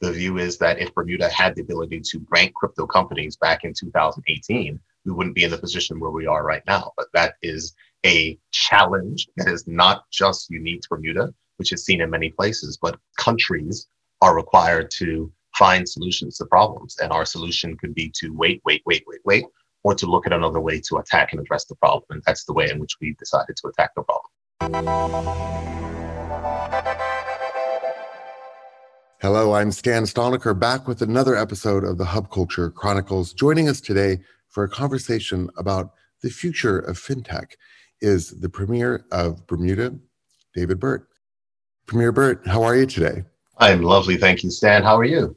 the view is that if Bermuda had the ability to rank crypto companies back in 2018, we wouldn't be in the position where we are right now. But that is a challenge that is not just unique to Bermuda, which is seen in many places, but countries are required to find solutions to problems. And our solution could be to wait, wait, wait, wait, wait, or to look at another way to attack and address the problem. And that's the way in which we decided to attack the problem. Hello, I'm Stan Stalnaker back with another episode of the Hub Culture Chronicles. Joining us today for a conversation about the future of fintech is the Premier of Bermuda, David Burt. Premier Burt, how are you today? I'm lovely. Thank you, Stan. How are you?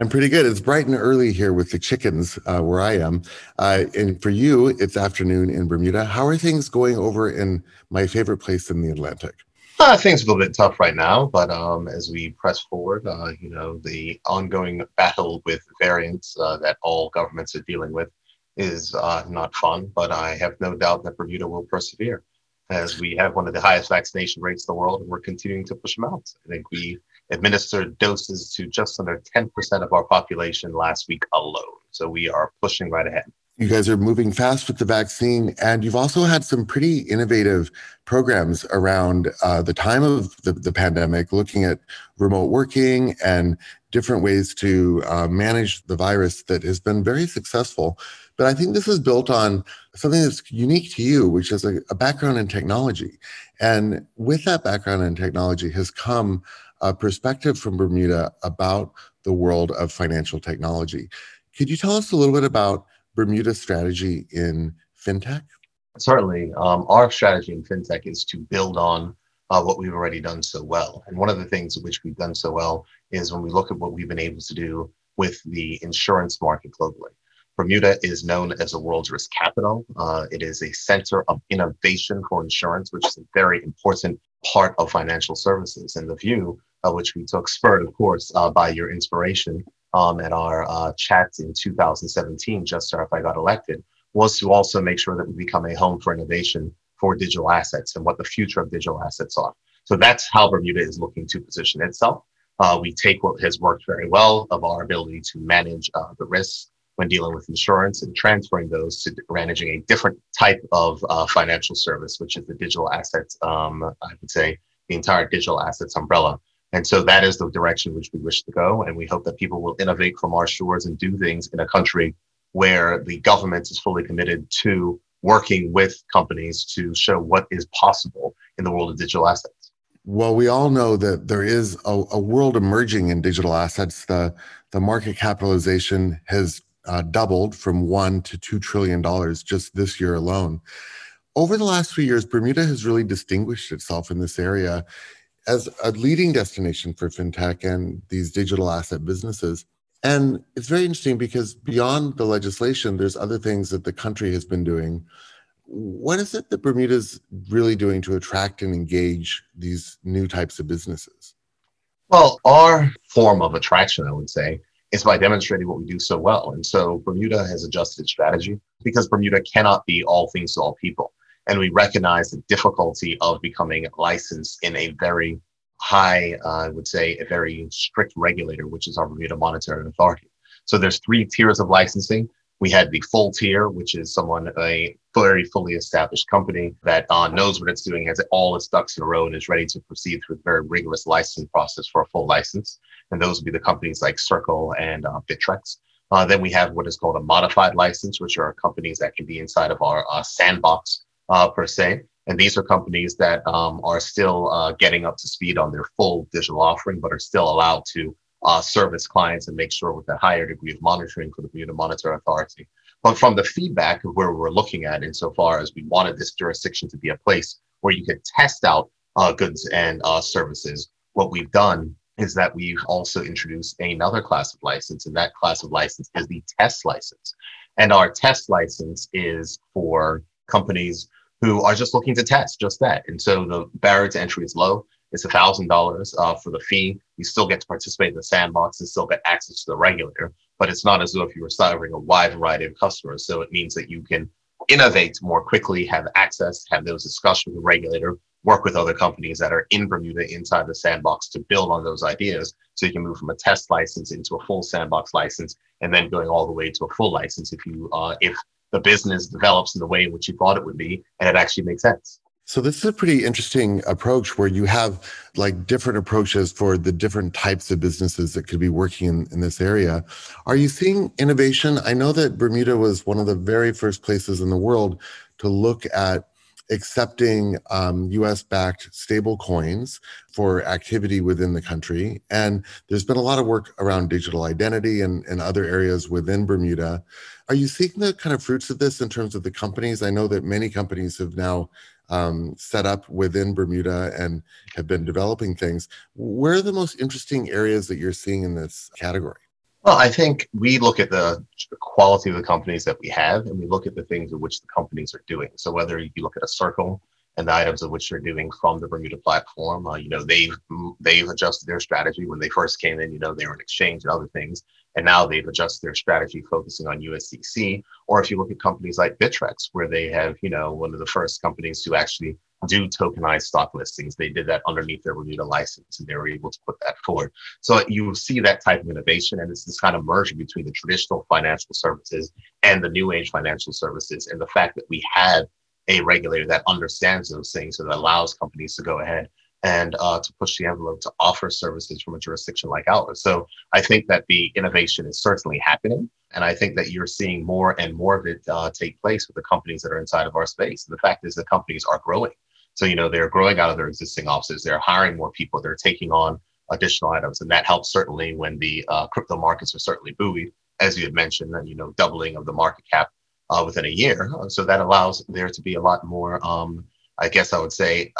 I'm pretty good. It's bright and early here with the chickens uh, where I am. Uh, and for you, it's afternoon in Bermuda. How are things going over in my favorite place in the Atlantic? Uh, things are a little bit tough right now, but um, as we press forward, uh, you know, the ongoing battle with variants uh, that all governments are dealing with is uh, not fun, but I have no doubt that Bermuda will persevere as we have one of the highest vaccination rates in the world and we're continuing to push them out. I think we administered doses to just under 10% of our population last week alone. So we are pushing right ahead. You guys are moving fast with the vaccine, and you've also had some pretty innovative programs around uh, the time of the, the, pandemic, looking at remote working and different ways to uh, manage the virus that has been very successful. But I think this is built on something that's unique to you, which is a, a background in technology. And with that background in technology has come a perspective from Bermuda about the world of financial technology. Could you tell us a little bit about Bermuda's strategy in fintech? Certainly. Um, our strategy in fintech is to build on uh, what we've already done so well. And one of the things which we've done so well is when we look at what we've been able to do with the insurance market globally. Bermuda is known as the world's risk capital. Uh, it is a center of innovation for insurance, which is a very important part of financial services. And the view, uh, which we took spurred, of course, uh, by your inspiration, um, at our uh, chat in 2017, just after I got elected, was to also make sure that we become a home for innovation for digital assets and what the future of digital assets are. So that's how Bermuda is looking to position itself. Uh, we take what has worked very well of our ability to manage uh, the risks when dealing with insurance and transferring those to managing a different type of uh, financial service, which is the digital assets, um, I would say the entire digital assets umbrella. And so that is the direction which we wish to go. And we hope that people will innovate from our shores and do things in a country where the government is fully committed to working with companies to show what is possible in the world of digital assets. Well, we all know that there is a, a world emerging in digital assets. The, the market capitalization has uh, doubled from one to two trillion dollars just this year alone. Over the last few years, Bermuda has really distinguished itself in this area as a leading destination for fintech and these digital asset businesses. And it's very interesting because beyond the legislation, there's other things that the country has been doing. What is it that Bermuda's really doing to attract and engage these new types of businesses? Well, our form of attraction, I would say, is by demonstrating what we do so well. And so Bermuda has adjusted strategy because Bermuda cannot be all things to all people. And we recognize the difficulty of becoming licensed in a very high, uh, I would say, a very strict regulator, which is our Bermuda Monetary Authority. So there's three tiers of licensing. We had the full tier, which is someone, a very fully established company that uh, knows what it's doing, has all its ducks in a row, and is ready to proceed through a very rigorous licensing process for a full license. And those would be the companies like Circle and uh, Bittrex. Uh, then we have what is called a modified license, which are companies that can be inside of our uh, sandbox uh, per se. And these are companies that um, are still uh, getting up to speed on their full digital offering, but are still allowed to uh, service clients and make sure with a higher degree of monitoring for the Bermuda Monetary Authority. But from the feedback of where we're looking at, insofar as we wanted this jurisdiction to be a place where you could test out uh, goods and uh, services, what we've done is that we've also introduced another class of license, and that class of license is the test license. And our test license is for companies who are just looking to test just that. And so the barrier to entry is low. It's $1,000 uh, for the fee. You still get to participate in the sandbox and still get access to the regulator, but it's not as though if you were serving a wide variety of customers. So it means that you can innovate more quickly, have access, have those discussions with the regulator work with other companies that are in Bermuda inside the sandbox to build on those ideas. So you can move from a test license into a full sandbox license, and then going all the way to a full license if you uh, if the business develops in the way in which you thought it would be, and it actually makes sense. So this is a pretty interesting approach where you have like different approaches for the different types of businesses that could be working in, in this area. Are you seeing innovation? I know that Bermuda was one of the very first places in the world to look at accepting um, US backed stable coins for activity within the country. And there's been a lot of work around digital identity and, and other areas within Bermuda. Are you seeing the kind of fruits of this in terms of the companies? I know that many companies have now um, set up within Bermuda and have been developing things. Where are the most interesting areas that you're seeing in this category? Well, I think we look at the quality of the companies that we have, and we look at the things of which the companies are doing. So whether you look at a circle and the items of which they're doing from the Bermuda platform, uh, you know, they've they've adjusted their strategy. When they first came in, you know, they were an exchange and other things, and now they've adjusted their strategy, focusing on USDC. Or if you look at companies like Bittrex, where they have, you know, one of the first companies to actually do tokenized stock listings. They did that underneath their Bermuda license and they were able to put that forward. So you see that type of innovation and it's this kind of merging between the traditional financial services and the new age financial services. And the fact that we have a regulator that understands those things and that allows companies to go ahead and uh, to push the envelope to offer services from a jurisdiction like ours. So I think that the innovation is certainly happening. And I think that you're seeing more and more of it uh, take place with the companies that are inside of our space. And the fact is that companies are growing. So, you know, they're growing out of their existing offices, they're hiring more people, they're taking on additional items. And that helps certainly when the uh, crypto markets are certainly buoyed, as you had mentioned, and, you know, doubling of the market cap uh, within a year. So that allows there to be a lot more, um, I guess I would say,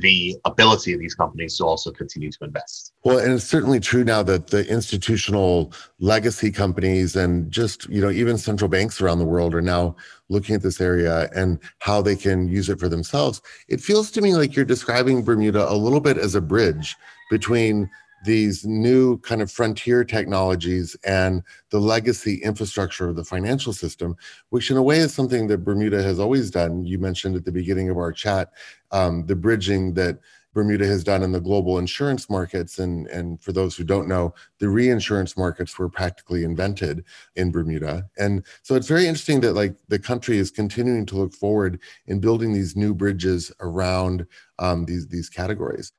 the ability of these companies to also continue to invest. Well, and it's certainly true now that the institutional legacy companies and just, you know, even central banks around the world are now looking at this area and how they can use it for themselves. It feels to me like you're describing Bermuda a little bit as a bridge between these new kind of frontier technologies and the legacy infrastructure of the financial system, which in a way is something that Bermuda has always done. You mentioned at the beginning of our chat um, the bridging that Bermuda has done in the global insurance markets. And, and for those who don't know, the reinsurance markets were practically invented in Bermuda. And so it's very interesting that like the country is continuing to look forward in building these new bridges around um, these, these categories.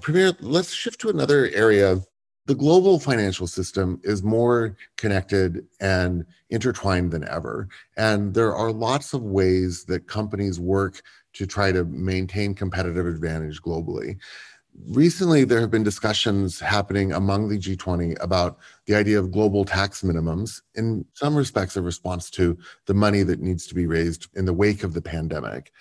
Premier, let's shift to another area. The global financial system is more connected and intertwined than ever. And there are lots of ways that companies work to try to maintain competitive advantage globally. Recently, there have been discussions happening among the G20 about the idea of global tax minimums, in some respects, a response to the money that needs to be raised in the wake of the pandemic,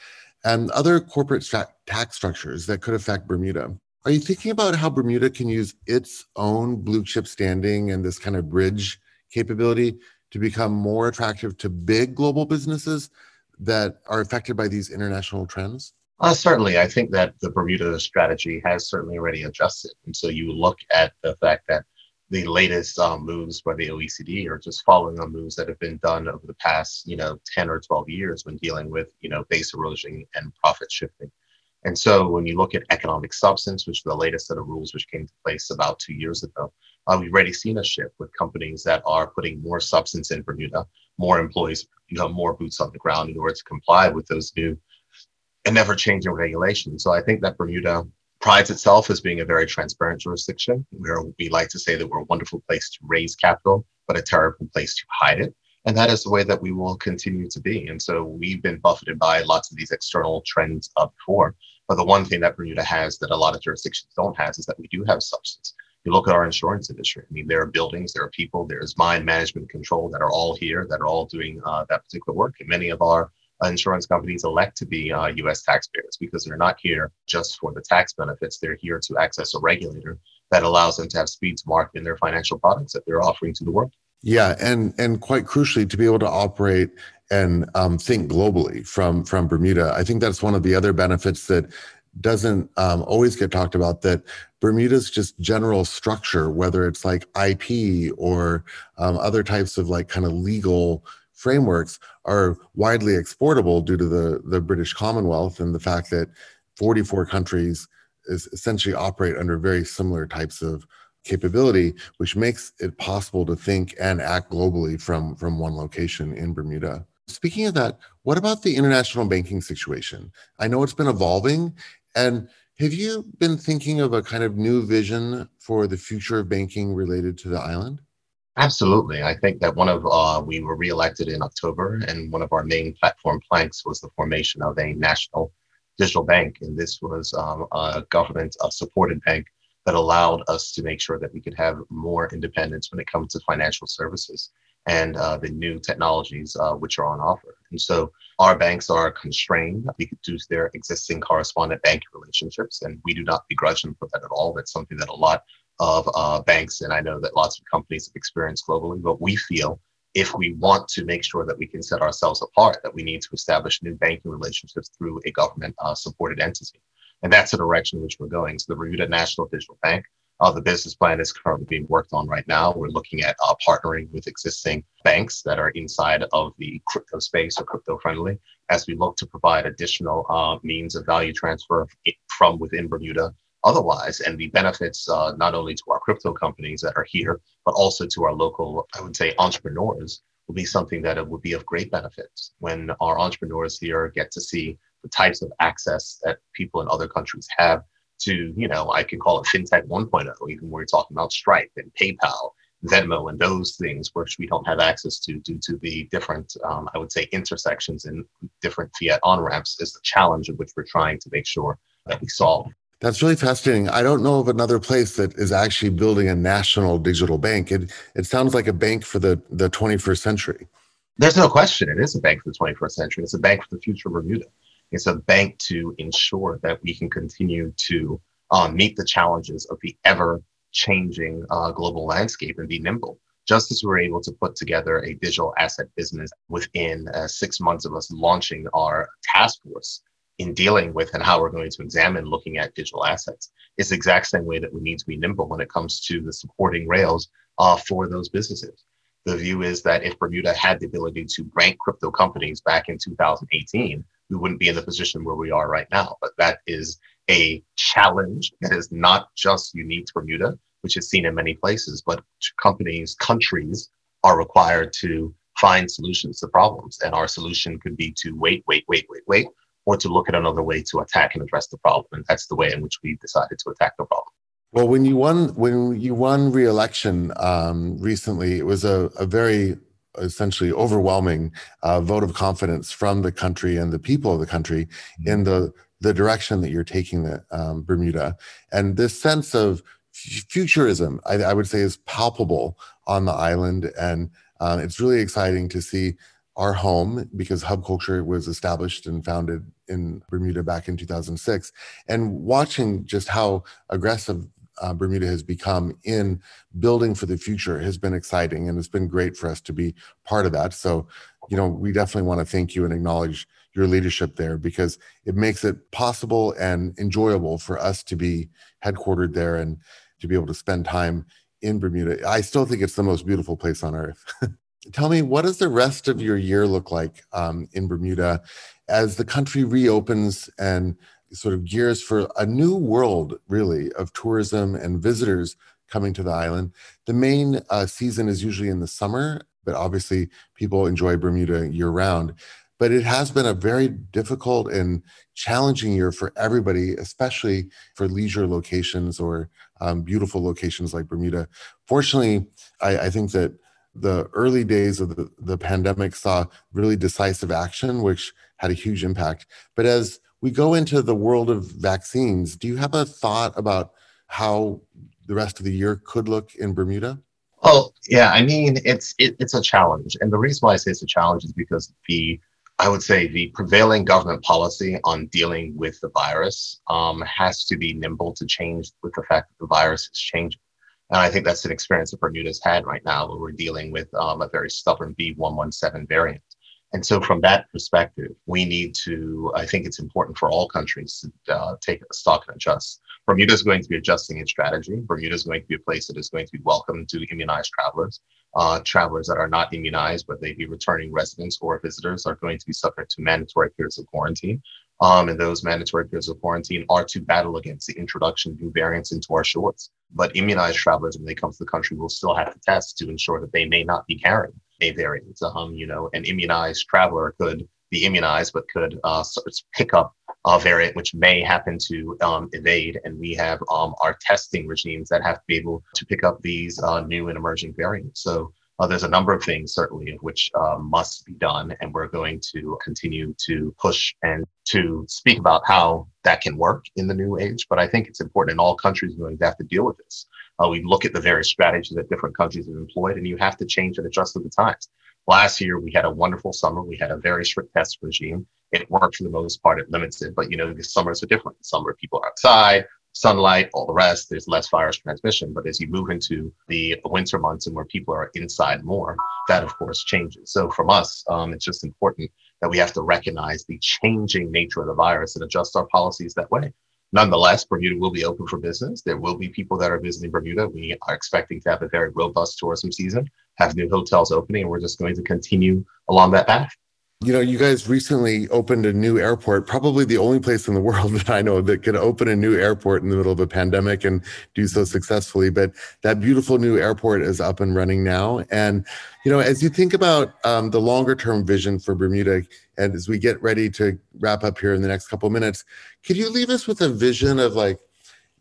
and other corporate tax structures that could affect Bermuda. Are you thinking about how Bermuda can use its own blue chip standing and this kind of bridge capability to become more attractive to big global businesses that are affected by these international trends? Uh, certainly. I think that the Bermuda strategy has certainly already adjusted. And so you look at the fact that the latest um, moves by the OECD are just following on moves that have been done over the past, you know, 10 or 12 years when dealing with, you know, base erosion and profit shifting. And so when you look at economic substance, which is the latest set of rules which came to place about two years ago, uh, we've already seen a shift with companies that are putting more substance in Bermuda, more employees, you know, more boots on the ground in order to comply with those new and never changing regulations. So I think that Bermuda prides itself as being a very transparent jurisdiction where we like to say that we're a wonderful place to raise capital, but a terrible place to hide it. And that is the way that we will continue to be. And so we've been buffeted by lots of these external trends uh, before. But the one thing that Bermuda has that a lot of jurisdictions don't have is that we do have substance. You look at our insurance industry. I mean, there are buildings, there are people, there's mine management control that are all here, that are all doing uh, that particular work. And many of our insurance companies elect to be uh, U.S. taxpayers because they're not here just for the tax benefits. They're here to access a regulator that allows them to have speed to market in their financial products that they're offering to the world. Yeah, and and quite crucially, to be able to operate and um, think globally from from Bermuda. I think that's one of the other benefits that doesn't um, always get talked about. That Bermuda's just general structure, whether it's like IP or um, other types of like kind of legal frameworks are widely exportable due to the, the British Commonwealth and the fact that 44 countries is essentially operate under very similar types of capability, which makes it possible to think and act globally from, from one location in Bermuda. Speaking of that, what about the international banking situation? I know it's been evolving. And have you been thinking of a kind of new vision for the future of banking related to the island? Absolutely. I think that one of, uh, we were reelected in October, and one of our main platform planks was the formation of a national digital bank. And this was um, a government supported bank that allowed us to make sure that we could have more independence when it comes to financial services and uh, the new technologies uh, which are on offer. And so our banks are constrained. Could use their existing correspondent banking relationships, and we do not begrudge them for that at all. That's something that a lot of uh, banks, and I know that lots of companies have experienced globally, but we feel if we want to make sure that we can set ourselves apart, that we need to establish new banking relationships through a government uh, supported entity. And that's the direction in which we're going. So the Bermuda National Digital Bank, uh, the business plan is currently being worked on right now. We're looking at uh, partnering with existing banks that are inside of the crypto space or crypto friendly as we look to provide additional uh, means of value transfer from within Bermuda otherwise. And the benefits uh, not only to our crypto companies that are here, but also to our local, I would say, entrepreneurs will be something that it would be of great benefit when our entrepreneurs here get to see the types of access that people in other countries have to, you know, I can call it FinTech 1.0, even we're talking about Stripe and PayPal, Venmo, and those things, which we don't have access to due to the different, um, I would say, intersections and different fiat on ramps, is the challenge of which we're trying to make sure that we solve. That's really fascinating. I don't know of another place that is actually building a national digital bank. It it sounds like a bank for the, the 21st century. There's no question. It is a bank for the 21st century. It's a bank for the future of Bermuda. It's a bank to ensure that we can continue to um, meet the challenges of the ever changing uh, global landscape and be nimble. Just as we were able to put together a digital asset business within uh, six months of us launching our task force in dealing with and how we're going to examine looking at digital assets. It's the exact same way that we need to be nimble when it comes to the supporting rails uh, for those businesses. The view is that if Bermuda had the ability to rank crypto companies back in 2018, we wouldn't be in the position where we are right now. But that is a challenge that is not just unique to Bermuda, which is seen in many places, but companies, countries are required to find solutions to problems. And our solution could be to wait, wait, wait, wait, wait, or to look at another way to attack and address the problem. And that's the way in which we decided to attack the problem. Well, when you won when you won re-election um, recently, it was a, a very essentially overwhelming uh, vote of confidence from the country and the people of the country mm-hmm. in the the direction that you're taking the um, Bermuda, and this sense of futurism, I, I, would say, is palpable on the island, and uh, it's really exciting to see our home because Hub Culture was established and founded in Bermuda back in 2006, and watching just how aggressive uh, Bermuda has become in building for the future has been exciting, and it's been great for us to be part of that. So, you know, we definitely want to thank you and acknowledge your leadership there because it makes it possible and enjoyable for us to be headquartered there and to be able to spend time in Bermuda. I still think it's the most beautiful place on earth. tell me what does the rest of your year look like um, in bermuda as the country reopens and sort of gears for a new world really of tourism and visitors coming to the island. The main uh, season is usually in the summer but obviously people enjoy bermuda year round but it has been a very difficult and challenging year for everybody especially for leisure locations or um, beautiful locations like bermuda. Fortunately I, I think that the early days of the, the pandemic saw really decisive action, which had a huge impact. But as we go into the world of vaccines, do you have a thought about how the rest of the year could look in Bermuda? Oh yeah, I mean it's it, it's a challenge, and the reason why I say it's a challenge is because the I would say the prevailing government policy on dealing with the virus um, has to be nimble to change with the fact that the virus is changing. And I think that's an experience that Bermuda's had right now, where we're dealing with um, a very stubborn B117 variant. And so, from that perspective, we need to, I think it's important for all countries to uh, take stock and adjust. Bermuda is going to be adjusting its strategy. Bermuda is going to be a place that is going to be welcome to immunized travelers. Uh, travelers that are not immunized, but they be returning residents or visitors, are going to be subject to mandatory periods of quarantine. Um, and those mandatory periods of quarantine are to battle against the introduction of new variants into our shores. But immunized travelers, when they come to the country, will still have to test to ensure that they may not be carrying a variant. Um, you know, an immunized traveler could be immunized, but could uh, pick up a variant which may happen to um, evade. And we have um, our testing regimes that have to be able to pick up these uh, new and emerging variants. So uh, there's a number of things, certainly, which uh, must be done, and we're going to continue to push and to speak about how that can work in the new age. But I think it's important in all countries going to have to deal with this. Uh, we look at the various strategies that different countries have employed, and you have to change and adjust to the times. Last year, we had a wonderful summer. We had a very strict test regime. It worked for the most part. It limits it, but you know, the summers are different. Summer people are outside, sunlight, all the rest. There's less virus transmission. But as you move into the winter months and where people are inside more, that of course changes. So from us, um, it's just important that we have to recognize the changing nature of the virus and adjust our policies that way. Nonetheless, Bermuda will be open for business. There will be people that are visiting Bermuda. We are expecting to have a very robust tourism season, have new hotels opening, and we're just going to continue along that path. You know, you guys recently opened a new airport, probably the only place in the world that I know that could open a new airport in the middle of a pandemic and do so successfully. But that beautiful new airport is up and running now. And, you know, as you think about um, the longer term vision for Bermuda, and as we get ready to wrap up here in the next couple minutes, could you leave us with a vision of like,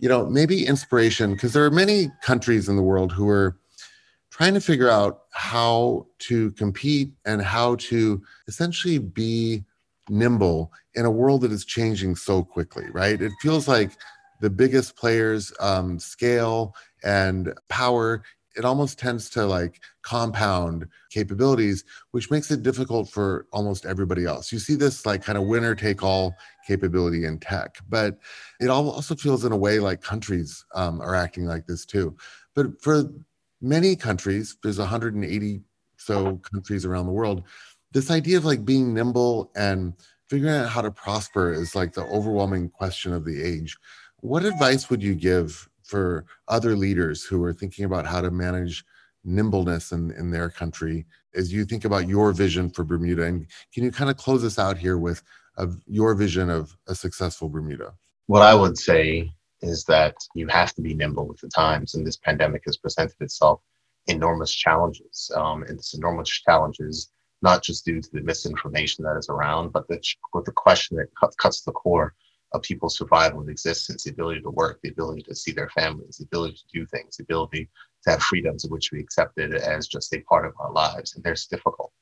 you know, maybe inspiration? Because there are many countries in the world who are trying to figure out how to compete and how to essentially be nimble in a world that is changing so quickly, right? It feels like the biggest players um, scale and power it almost tends to like compound capabilities which makes it difficult for almost everybody else you see this like kind of winner take all capability in tech but it also feels in a way like countries um, are acting like this too but for many countries, there's 180 so uh-huh. countries around the world. This idea of like being nimble and figuring out how to prosper is like the overwhelming question of the age. What advice would you give for other leaders who are thinking about how to manage nimbleness in, in their country as you think about your vision for Bermuda? And can you kind of close us out here with your vision of a successful Bermuda? What I would say is that you have to be nimble with the times, and this pandemic has presented itself enormous challenges. Um, and this enormous challenges not just due to the misinformation that is around, but the, with the question that cut, cuts the core of people's survival and existence, the ability to work, the ability to see their families, the ability to do things, the ability to have freedoms which we accepted as just a part of our lives. And there's difficult.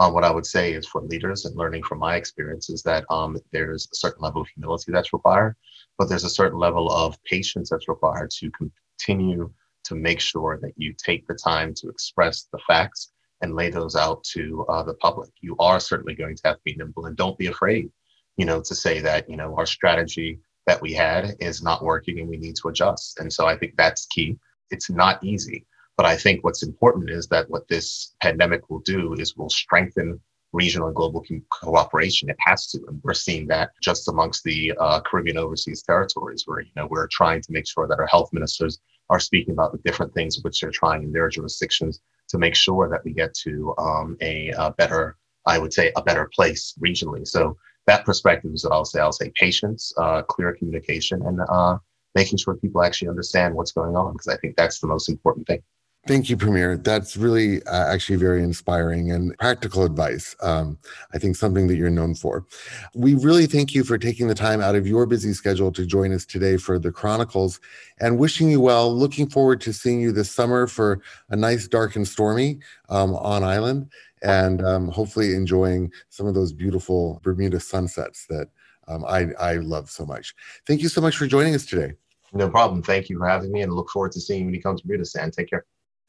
Um, what I would say is for leaders and learning from my experience is that um, there's a certain level of humility that's required but there's a certain level of patience that's required to continue to make sure that you take the time to express the facts and lay those out to uh, the public. You are certainly going to have to be nimble and don't be afraid, you know, to say that, you know, our strategy that we had is not working and we need to adjust. And so I think that's key. It's not easy, but I think what's important is that what this pandemic will do is will strengthen regional and global cooperation. It has to, and we're seeing that just amongst the uh, Caribbean overseas territories, where you know we're trying to make sure that our health ministers are speaking about the different things which they're trying in their jurisdictions to make sure that we get to um, a, a, better, I would say, a better place regionally. So that perspective is what I'll say. I'll say patience, uh, clear communication, and uh, making sure people actually understand what's going on, because I think that's the most important thing. Thank you, Premier. That's really uh, actually very inspiring and practical advice. Um, I think something that you're known for. We really thank you for taking the time out of your busy schedule to join us today for the Chronicles and wishing you well. Looking forward to seeing you this summer for a nice, dark, and stormy um, on island and um, hopefully enjoying some of those beautiful Bermuda sunsets that um, I, I love so much. Thank you so much for joining us today. No problem. Thank you for having me and look forward to seeing you when you come to Bermuda, Stan. Take care.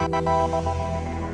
なるほど。